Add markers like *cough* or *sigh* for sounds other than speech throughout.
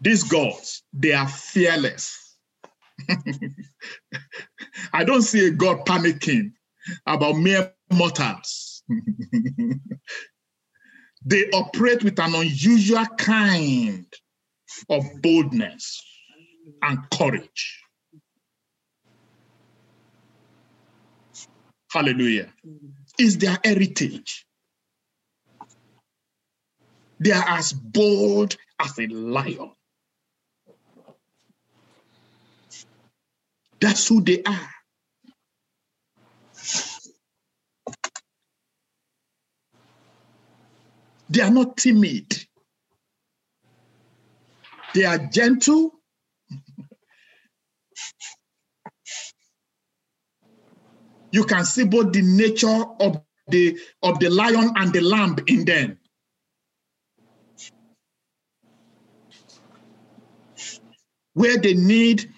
these gods, they are fearless. *laughs* I don't see a God panicking about mere mortals. *laughs* they operate with an unusual kind of boldness and courage. Hallelujah. Is their heritage. They are as bold as a lion. That's who they are. They are not timid. They are gentle. you can see both the nature of the of the lion and the lamb in them. Where they need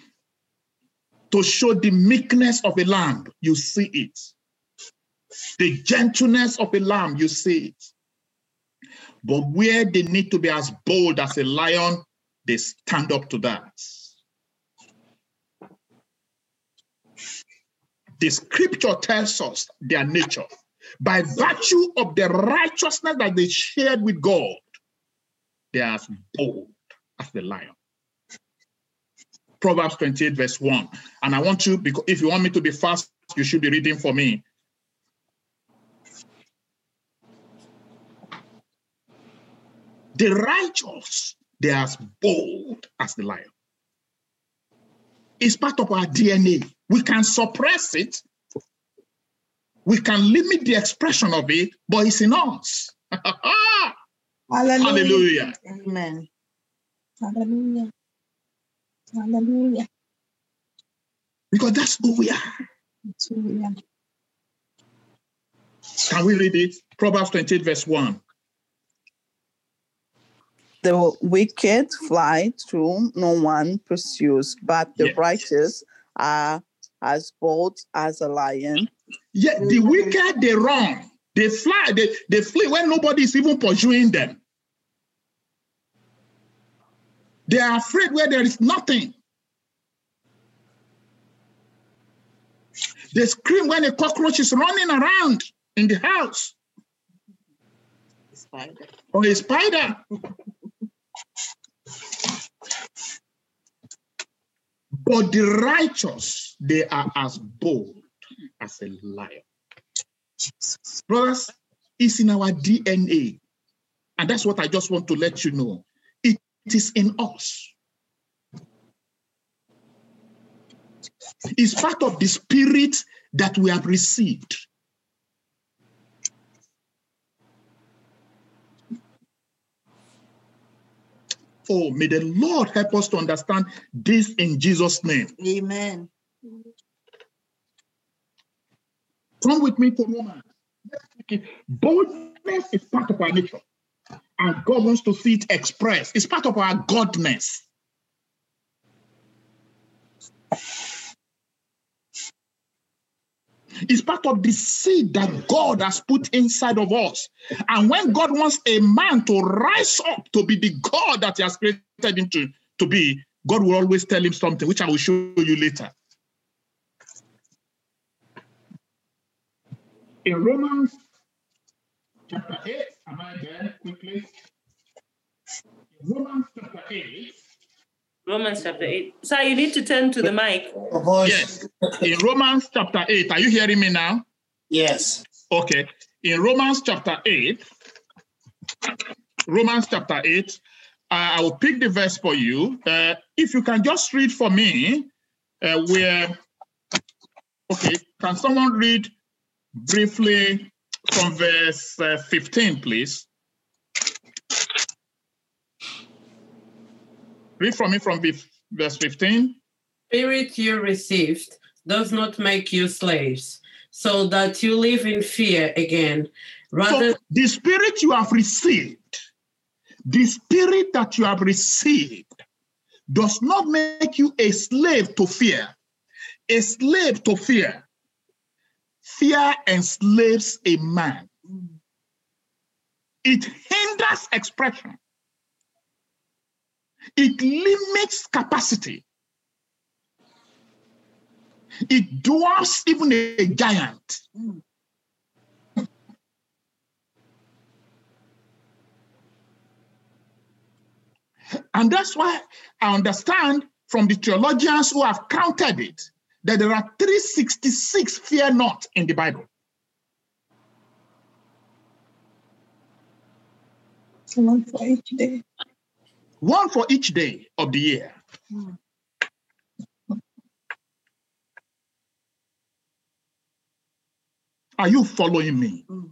to show the meekness of a lamb, you see it. The gentleness of a lamb, you see it. But where they need to be as bold as a lion, they stand up to that. The scripture tells us their nature. By virtue of the righteousness that they shared with God, they are as bold as the lion. Proverbs 28, verse 1. And I want you, because if you want me to be fast, you should be reading for me. The righteous, they are as bold as the lion. It's part of our DNA. We can suppress it. We can limit the expression of it, but it's in us. *laughs* Hallelujah. Hallelujah. Amen. Hallelujah. Hallelujah. Because that's who we are. Hallelujah. Can we read it? Proverbs 28, verse 1. The wicked fly through, no one pursues, but the Yes. righteous are as bold as a lion. Yeah, the wicked they run, they fly, they, they flee when nobody is even pursuing them. They are afraid where there is nothing. They scream when a cockroach is running around in the house Spider. or a spider. *laughs* but the righteous, they are as bold as a lion. Brothers, it's in our DNA. And that's what I just want to let you know. It is in us. It's part of the spirit that we have received. Oh, may the Lord help us to understand this in Jesus' name. Amen. Come with me to Romans. Let's take it. Boldness is part of our nature. And God wants to see it expressed. It's part of our godness. It's part of the seed that God has put inside of us. And when God wants a man to rise up to be the God that He has created him to, to be, God will always tell him something, which I will show you later. In Romans chapter 8, am I there quickly? Romans chapter 8, Romans chapter 8. Sir, you need to turn to the mic. yes. In Romans chapter 8, are you hearing me now? Yes. Okay. In Romans chapter 8, Romans chapter 8, uh, I will pick the verse for you. Uh, if you can just read for me uh, where, okay, can someone read briefly from verse uh, 15, please? Read from me from verse 15. Spirit you received does not make you slaves, so that you live in fear again. Rather, So the spirit you have received, the spirit that you have received does not make you a slave to fear. A slave to fear. Fear enslaves a man. It hinders expression. It limits capacity. It dwarfs even a giant. And that's why I understand from the theologians who have counted it that there are 366 fear not in the Bible. One for each day. One for each day of the year. Mm. Are you following me? Mm.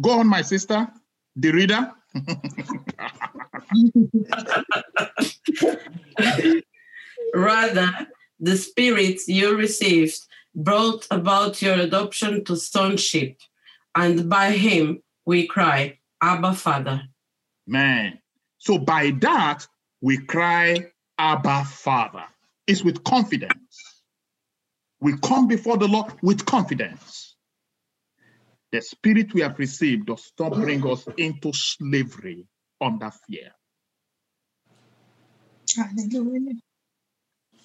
Go on, my sister, the reader. *laughs* *laughs* Rather, the Spirit you received brought about your adoption to sonship, and by him we cry, Abba, Father. Man. So by that, we cry, Abba, Father. It's with confidence. We come before the Lord with confidence. The spirit we have received does not bring us into slavery under fear. Hallelujah.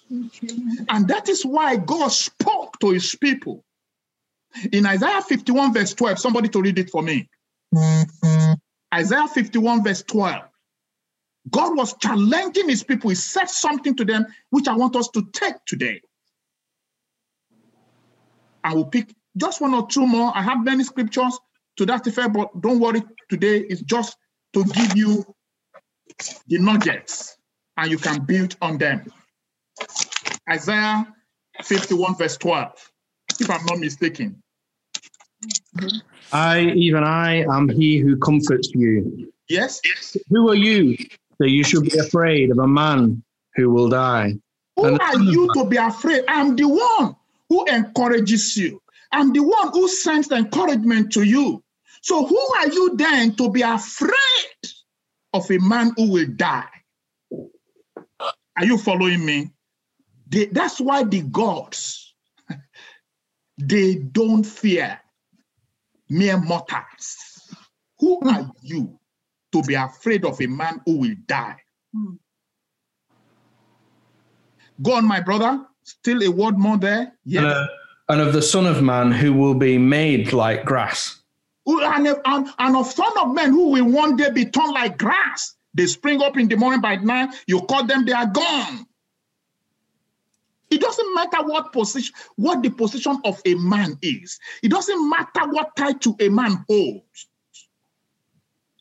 And that is why God spoke to his people. In Isaiah 51, verse 12, somebody to read it for me. Isaiah 51, verse 12. God was challenging his people. He said something to them, which I want us to take today. I will pick just one or two more. I have many scriptures to that effect, but don't worry, today is just to give you the nuggets and you can build on them. Isaiah 51, verse 12, if I'm not mistaken. I, even I, am he who comforts you. Yes? Yes. Who are you that you should be afraid of a man who will die? Who And are you Man- to be afraid? I'm the one who encourages you. I'm the one who sends the encouragement to you. So who are you then to be afraid of a man who will die? Are you following me? They- that's why the gods, *laughs* they don't fear mere mortals. Who are you to be afraid of a man who will die? Hmm. Go on, my brother. Still a word more there. And, Yes. uh, and of the Son of Man who will be made like grass. Who- And, and, and of son of men who will one day be turned like grass. They spring up in the morning by night. You call them, they are gone. It doesn't matter what position, what the position of a man is. It doesn't matter what title a man holds.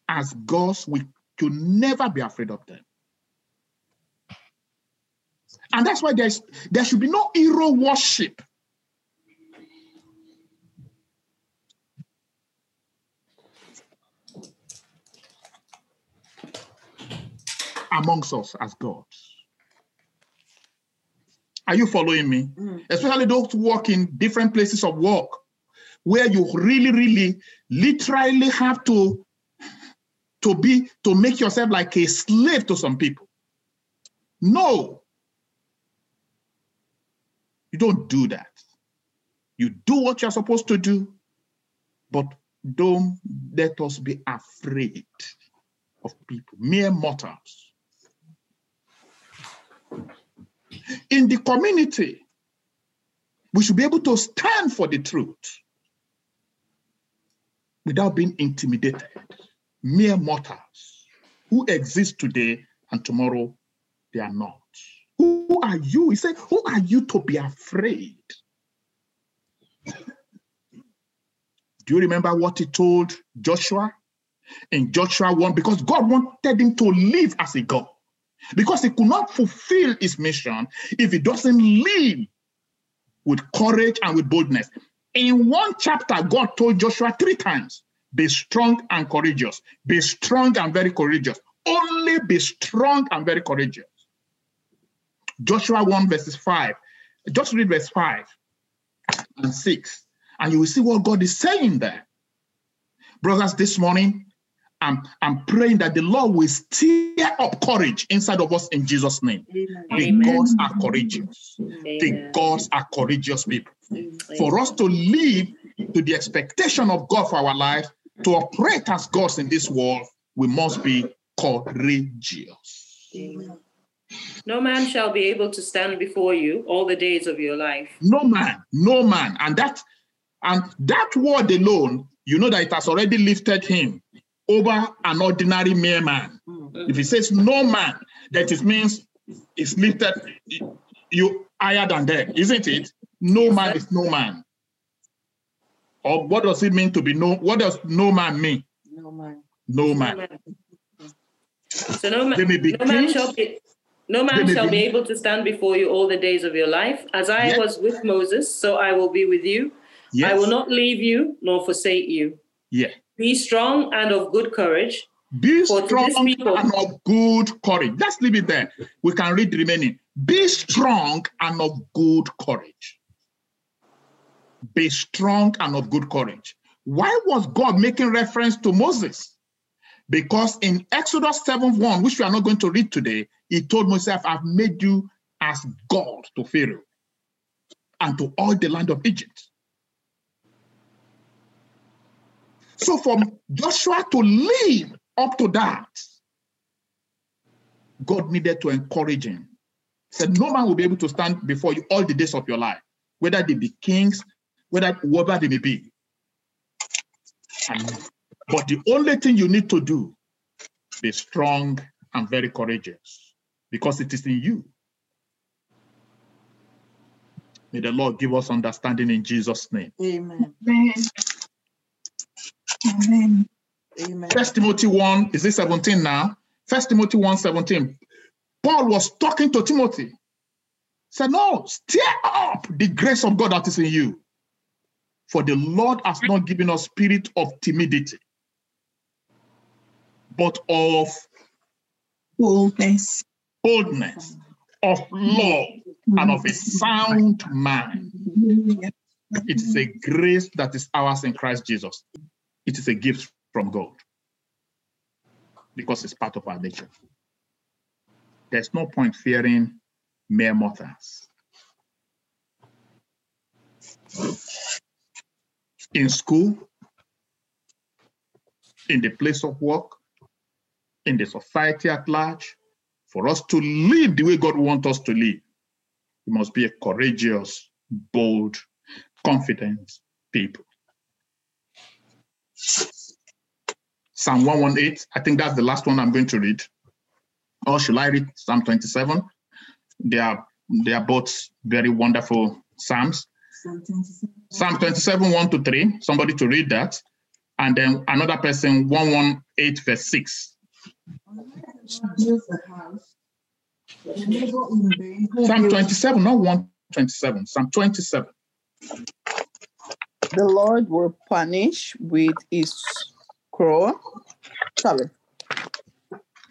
As gods, we should never be afraid of them. And that's why there's there should be no hero worship. amongst us as gods. Are you following me? Mm. Especially those who work in different places of work where you really, really, literally have to, to be, to make yourself like a slave to some people. No. You don't do that. You do what you're supposed to do, but don't let us be afraid of people, mere mortals. In the community, we should be able to stand for the truth without being intimidated. Mere mortals who exist today and tomorrow they are not. Who are you? He said, Who are you to be afraid? Do you remember what he told Joshua in Joshua 1? Because God wanted him to live as a God. Because he could not fulfill his mission if he doesn't live with courage and with boldness. In one chapter, God told Joshua three times be strong and courageous, be strong and very courageous. Only be strong and very courageous. Joshua 1, verses 5. Just read verse 5 and 6, and you will see what God is saying there. Brothers, this morning, I'm, I'm praying that the Lord will stir up courage inside of us in Jesus' name. The Amen. gods are courageous. The gods are courageous people. Amen. For us to live to the expectation of God for our life, to operate as gods in this world, we must be courageous. No man shall be able to stand before you all the days of your life. No man, no man. And that and that word alone, you know that it has already lifted him over an ordinary mere man. Hmm. If he says no man, that it means it's lifted you higher than them, isn't it? No man is no man. Or what does it mean to be no? What does no man mean? No man. No man. So no man, no man shall be no man shall be- be able to stand before you all the days of your life. As I Yes. was with Moses, so I will be with you. Yes. I will not leave you nor forsake you. Yeah. Be strong and of good courage. Be For strong people- and of good courage. Just leave it there. We can read the remaining. Be strong and of good courage. Be strong and of good courage. Why was God making reference to Moses? Because in Exodus 7 1, which we are not going to read today, he told Moses, I've made you as God to Pharaoh and to all the land of Egypt. So for Joshua to live up to that, God needed to encourage him. He said, No man will be able to stand before you all the days of your life, whether they be kings, whether whoever they may be. And- but the only thing you need to do, be strong and very courageous, because it is in you. May the Lord give us understanding in Jesus' name. Amen. Amen. Amen. Amen. First Timothy 1, is it 17 now? First Timothy 1 17. Paul was talking to Timothy. Said, No, stir up the grace of God that is in you. For the Lord has not given us spirit of timidity, but of Boldness. boldness, of love, and of a sound mind. It is a grace that is ours in Christ Jesus. It is a gift from God because it's part of our nature. There's no point fearing mere mortals. In school, in the place of work, in the society at large, for us to live the way God wants us to live, we must be a courageous, bold, confident people. Psalm 118, I think that's the last one I'm going to read. Or should I read Psalm 27? They are they are both very wonderful Psalms. Psalm 27, 1 to 3, somebody to read that. And then another person, 118, verse 6. Build a house. but the labor in vain who Psalm 27, not 127, Psalm 27. The Lord will punish with his crow. Sorry.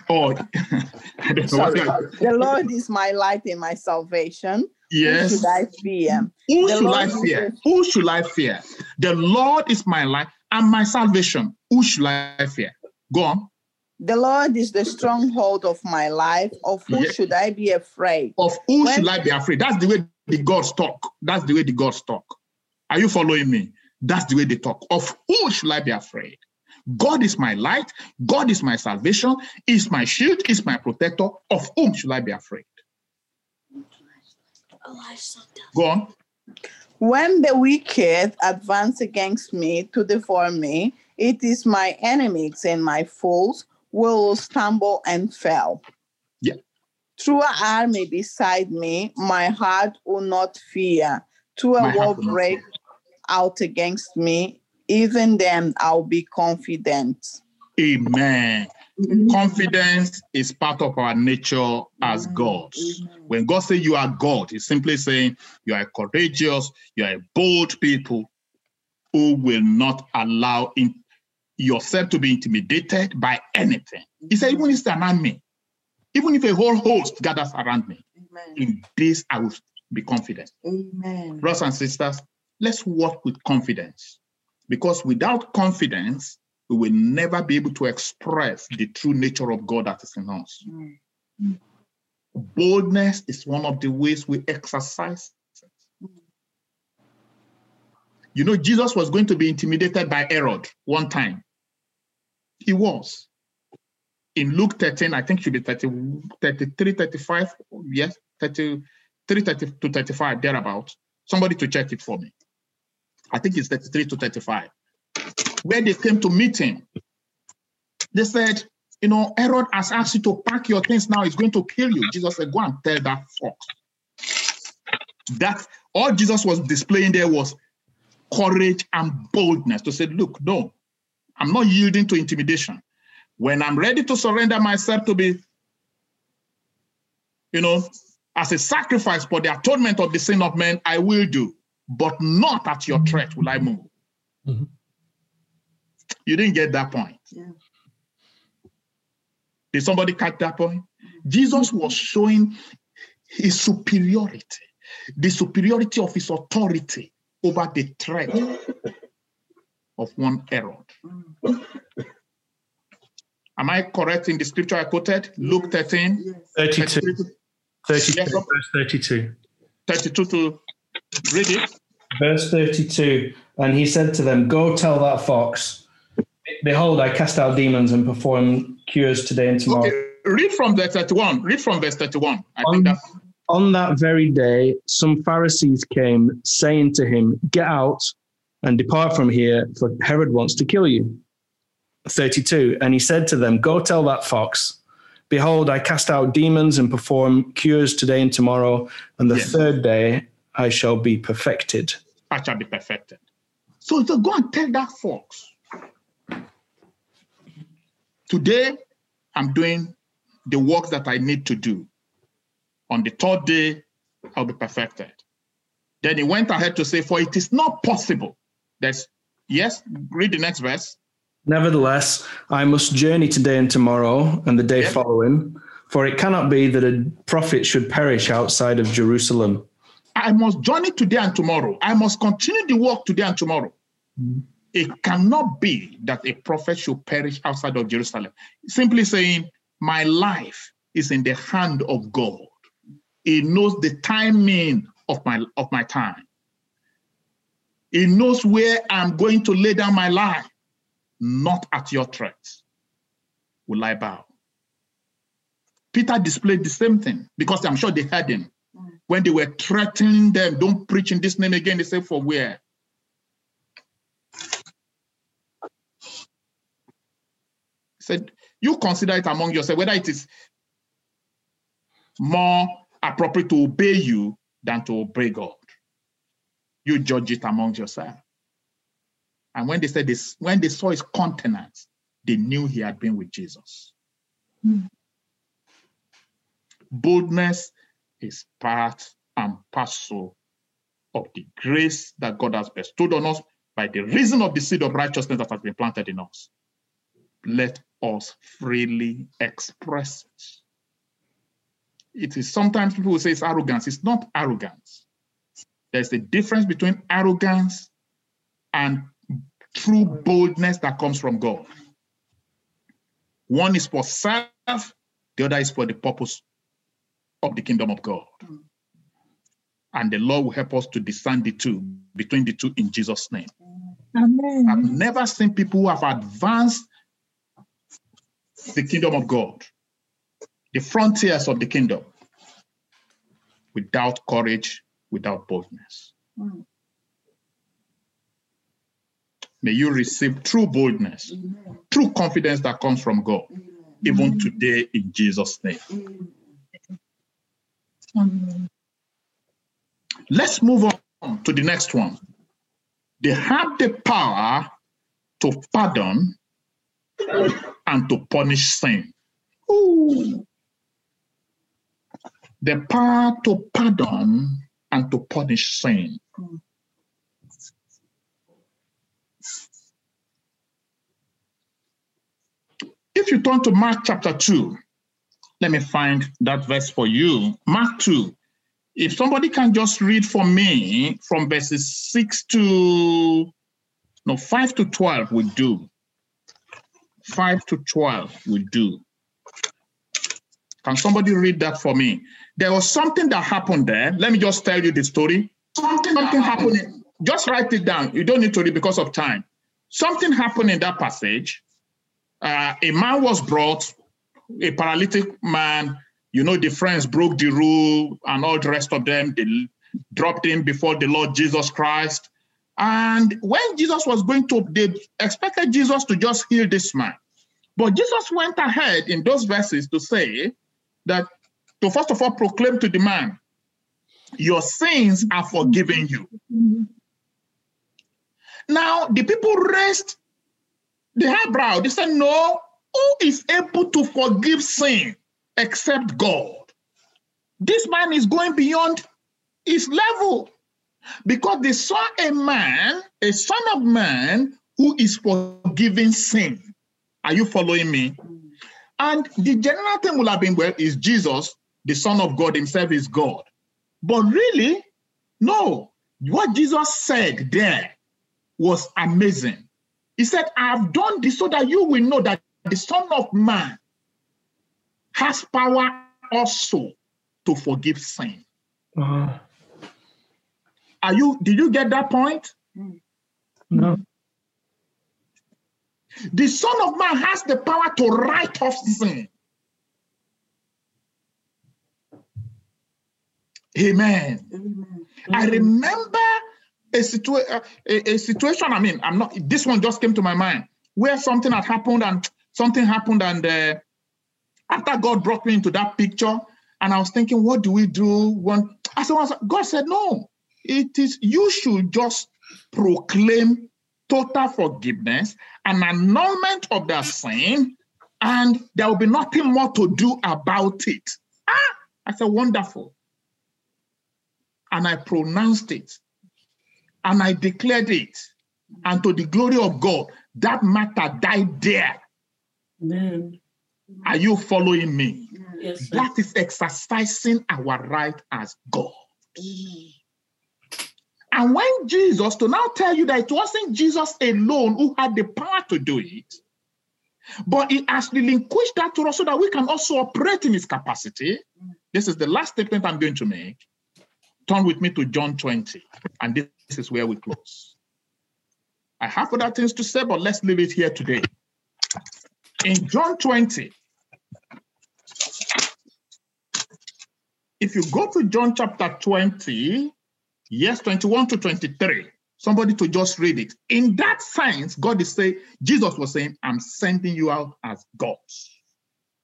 Oh, *laughs* I don't know Sorry. The Lord is my light and my salvation. Yes. Who should I fear? Who The should Lord I is fear? the- Who should I fear? The Lord is my light and my salvation. Who should I fear? Go on. The Lord is the stronghold of my life. Of who should I be afraid? Of who When- should I be afraid? That's the way the gods talk. That's the way the gods talk. Are you following me? That's the way they talk. Of who should I be afraid? God is my light. God is my salvation. Is my shield. Is my protector. Of whom should I be afraid? Go on. When the wicked advance against me to devour me, it is my enemies and my foes will stumble and fail. Yeah. Through an army beside me, my heart will not fear. Through a war break out against me, even then I'll be confident. Amen. Confidence is part of our nature as gods. When God says you are God, He's simply saying you are courageous, you are a bold people who will not allow in yourself to be intimidated by anything. He said, even if it's an army, even if a whole host gathers around me, Amen. in this I will be confident. Amen. Brothers and sisters, let's walk with confidence because without confidence, we will never be able to express the true nature of God that is in us. Mm. Boldness is one of the ways we exercise. You know, Jesus was going to be intimidated by Herod one time. He was. in Luke 13, I think it should be 30, 33, 35, yes, 33 30 to 35, thereabout. Somebody to check it for me. I think it's 33 to 35. Where they came to meet him, they said, You know, Herod has asked you to pack your things now, he's going to kill you. Jesus said, Go and tell that fox. That all Jesus was displaying there was courage and boldness to say, Look, no, I'm not yielding to intimidation. When I'm ready to surrender myself to be, you know, as a sacrifice for the atonement of the sin of men, I will do, but not at your mm-hmm. threat will I move. Mhm. You didn't get that point. Yeah. Did somebody catch that point? Mm-hmm. Jesus was showing his superiority, the superiority of his authority over the threat *laughs* of one Herod. Mm. Am I correct in the scripture I quoted? Luke 13, Yes. 32. 33 32, Yes, sir. verse 32. 32 to read it. Verse 32 And he said to them, Go tell that fox, Behold, I cast out demons and perform cures today and tomorrow. Okay, read from verse 31. Read from verse 31. I Um, think that's On that very day, some Pharisees came, saying to him, Get out and depart from here, for Herod wants to kill you. 32 And he said to them, Go tell that fox, Behold, I cast out demons and perform cures today and tomorrow, and the Yes. third day I shall be perfected. I shall be perfected. So, so go and tell that fox. Today, I'm doing the work that I need to do. On the third day, I'll be perfected. Then he went ahead to say, For it is not possible. There's, yes, read the next verse. Nevertheless, I must journey today and tomorrow and the day Yeah. following, for it cannot be that a prophet should perish outside of Jerusalem. I must journey today and tomorrow. I must continue the work today and tomorrow. Mm-hmm. It cannot be that a prophet should perish outside of Jerusalem. Simply saying, My life is in the hand of God. He knows the timing of my of my time. He knows where I'm going to lay down my life. Not at your threats will I bow. Peter displayed the same thing because I'm sure they heard him when they were threatening them, don't preach in this name again. They said, For where? He said, You consider it among yourselves whether it is more appropriate to obey you than to obey God. You judge it among yourselves. And when they said this, when they saw his countenance, they knew he had been with Jesus. Hmm. Boldness is part and parcel of the grace that God has bestowed on us by the reason of the seed of righteousness that has been planted in us. Let us freely express it. It is sometimes people will say it's arrogance. It's not arrogance. There's a difference between arrogance and true boldness that comes from God. One is for self, the other is for the purpose of the kingdom of God. And the Lord will help us to discern the two, between the two in Jesus' name. I've never seen people who have advanced the kingdom of God, the frontiers of the kingdom, without courage, without boldness. Mm. May you receive true boldness, Amen. true confidence that comes from God, Amen. even today in Jesus' name. Amen. Amen. Let's move on to the next one. They have the power to pardon and to punish sin. Ooh. The power to pardon and to punish sin. If you turn to Mark chapter 2, let me find that verse for you. Mark 2, if somebody can just read for me from verses 6 to no 5 to 12 would do. 5 to 12 would do. Can somebody read that for me? There was something that happened there. Let me just tell you the story. Something, something happened. just write it down. You don't need to read because of time. Something happened in that passage. Uh, a man was brought a paralytic man, you know, the friends broke the rule and all the rest of them, they dropped him before the Lord Jesus Christ. And when Jesus was going to, they expected Jesus to just heal this man. But Jesus went ahead in those verses to say that, to first of all proclaim to the man, your sins are forgiven you. Now, the people raised the eyebrow. They said, No, who is able to forgive sin except God? This man is going beyond his level because they saw a man, a son of man, who is forgiving sin. Are you following me? And the general thing will have been, well, is Jesus, the Son of God himself, is God. But really, no. What Jesus said there was amazing. He said, I have done this so that you will know that the Son of Man has power also to forgive sin. Uh, Are you, did you get that point? no. The Son of Man has the power to write off sin. Amen. Amen. I remember a, situa- a, a situation. I mean, I'm not. This one just came to my mind where something had happened and something happened, and uh, after God brought me into that picture, and I was thinking, what do we do? When I said, God said, no. It is you should just proclaim total forgiveness and annulment of their sin, and there will be nothing more to do about it. Ah, I said, wonderful and I pronounced it and I declared it. And to the glory of God, that matter died there. Amen. Are you following me? Yes, sir. That is exercising our right as God. And when Jesus, to now tell you that it wasn't Jesus alone who had the power to do it, but he has relinquished that to us so that we can also operate in his capacity. This is the last statement I'm going to make. Turn with me to John 20, and this is where we close. I have other things to say, but let's leave it here today. In John 20, if you go to John chapter 20, yes, 21 to 23, somebody to just read it. In that sense, God is saying, Jesus was saying, I'm sending you out as gods.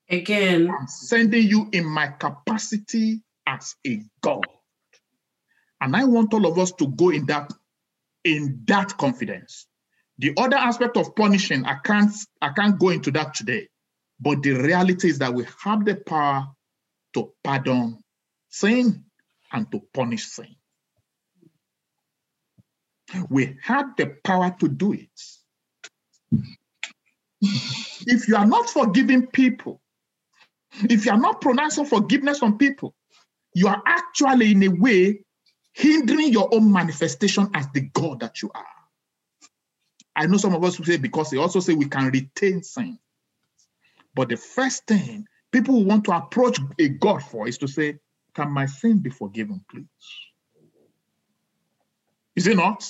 Again, I'm sending you in my capacity as a God. And I want all of us to go in that in that confidence. The other aspect of punishing, I can't I can't go into that today. But the reality is that we have the power to pardon sin and to punish sin. We have the power to do it. If you are not forgiving people, if you are not pronouncing forgiveness on people, you are actually, in a way, hindering your own manifestation as the God that you are. I know some of us will say because they also say we can retain sin. But the first thing people want to approach a God for is to say, Can my sin be forgiven, please? Is it not?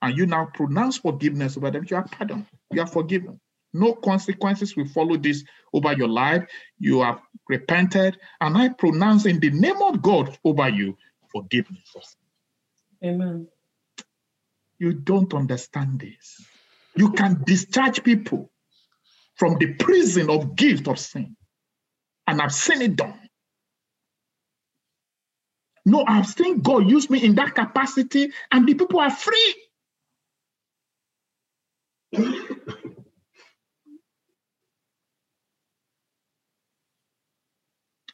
And you now pronounce forgiveness over them, you are pardoned, you are forgiven. No consequences will follow this over your life. You have repented, and I pronounce in the name of God over you forgiveness. amen. You don't understand this. You can discharge people from the prison of guilt of sin. And I've seen it done. No, I've seen God use me in that capacity, and the people are free.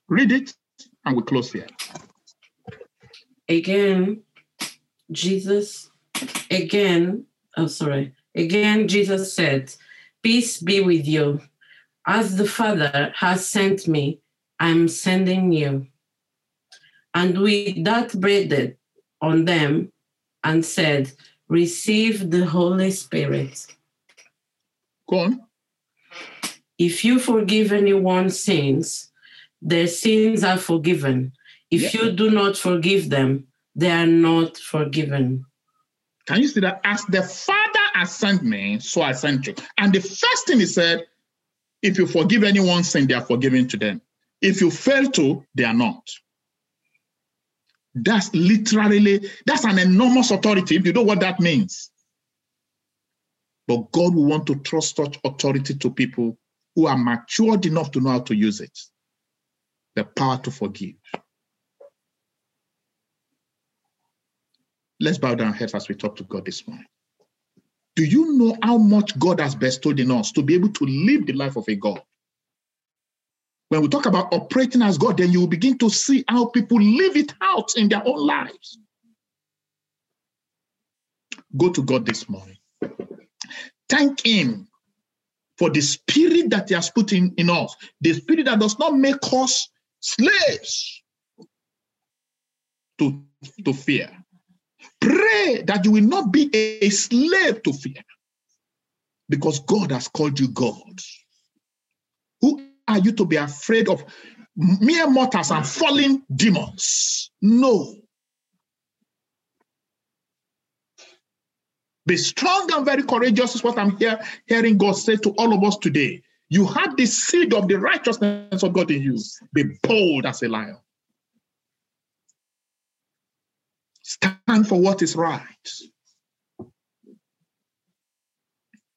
Read it, and we close here. Again, Jesus, again, oh, sorry. Again, Jesus said, Peace be with you. As the Father has sent me, I'm sending you. And with that breathed on them and said, Receive the Holy Spirit. Go on. If you forgive anyone's sins, their sins are forgiven. If you do not forgive them, they are not forgiven. Can you see that? As the Father has sent me, so I sent you. And the first thing he said, If you forgive anyone's sin, they are forgiven to them. If you fail to, they are not. That's literally, that's an enormous authority if you know what that means. But God will want to trust such authority to people who are matured enough to know how to use it. The power to forgive. Let's bow down heads as we talk to God this morning. Do you know how much God has bestowed in us to be able to live the life of a God? When we talk about operating as God, then you will begin to see how people live it out in their own lives. Go to God this morning. Thank Him for the spirit that He has put in, in us, the spirit that does not make us slaves to, to fear. Pray that you will not be a slave to fear because God has called you God. Who are you to be afraid of mere mortals and fallen demons? No. Be strong and very courageous is what I'm here hearing God say to all of us today. You have the seed of the righteousness of God in you. Be bold as a lion. Stand for what is right.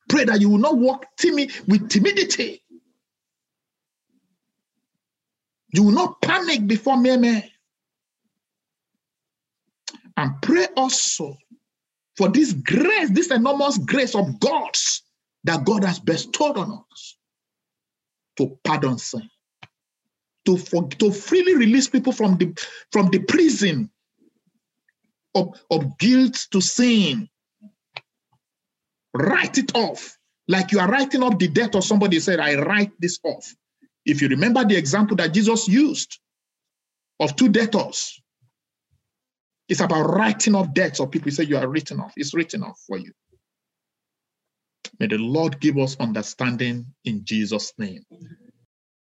Pray that you will not walk timid with timidity. You will not panic before mere men. And pray also for this grace, this enormous grace of God's that God has bestowed on us to pardon sin, to, for, to freely release people from the, from the prison of, of guilt to sin. Write it off. Like you are writing up the debt of somebody said, I write this off. If you remember the example that Jesus used of two debtors, it's about writing off debts of people. Said, You are written off. It's written off for you. May the Lord give us understanding in Jesus' name.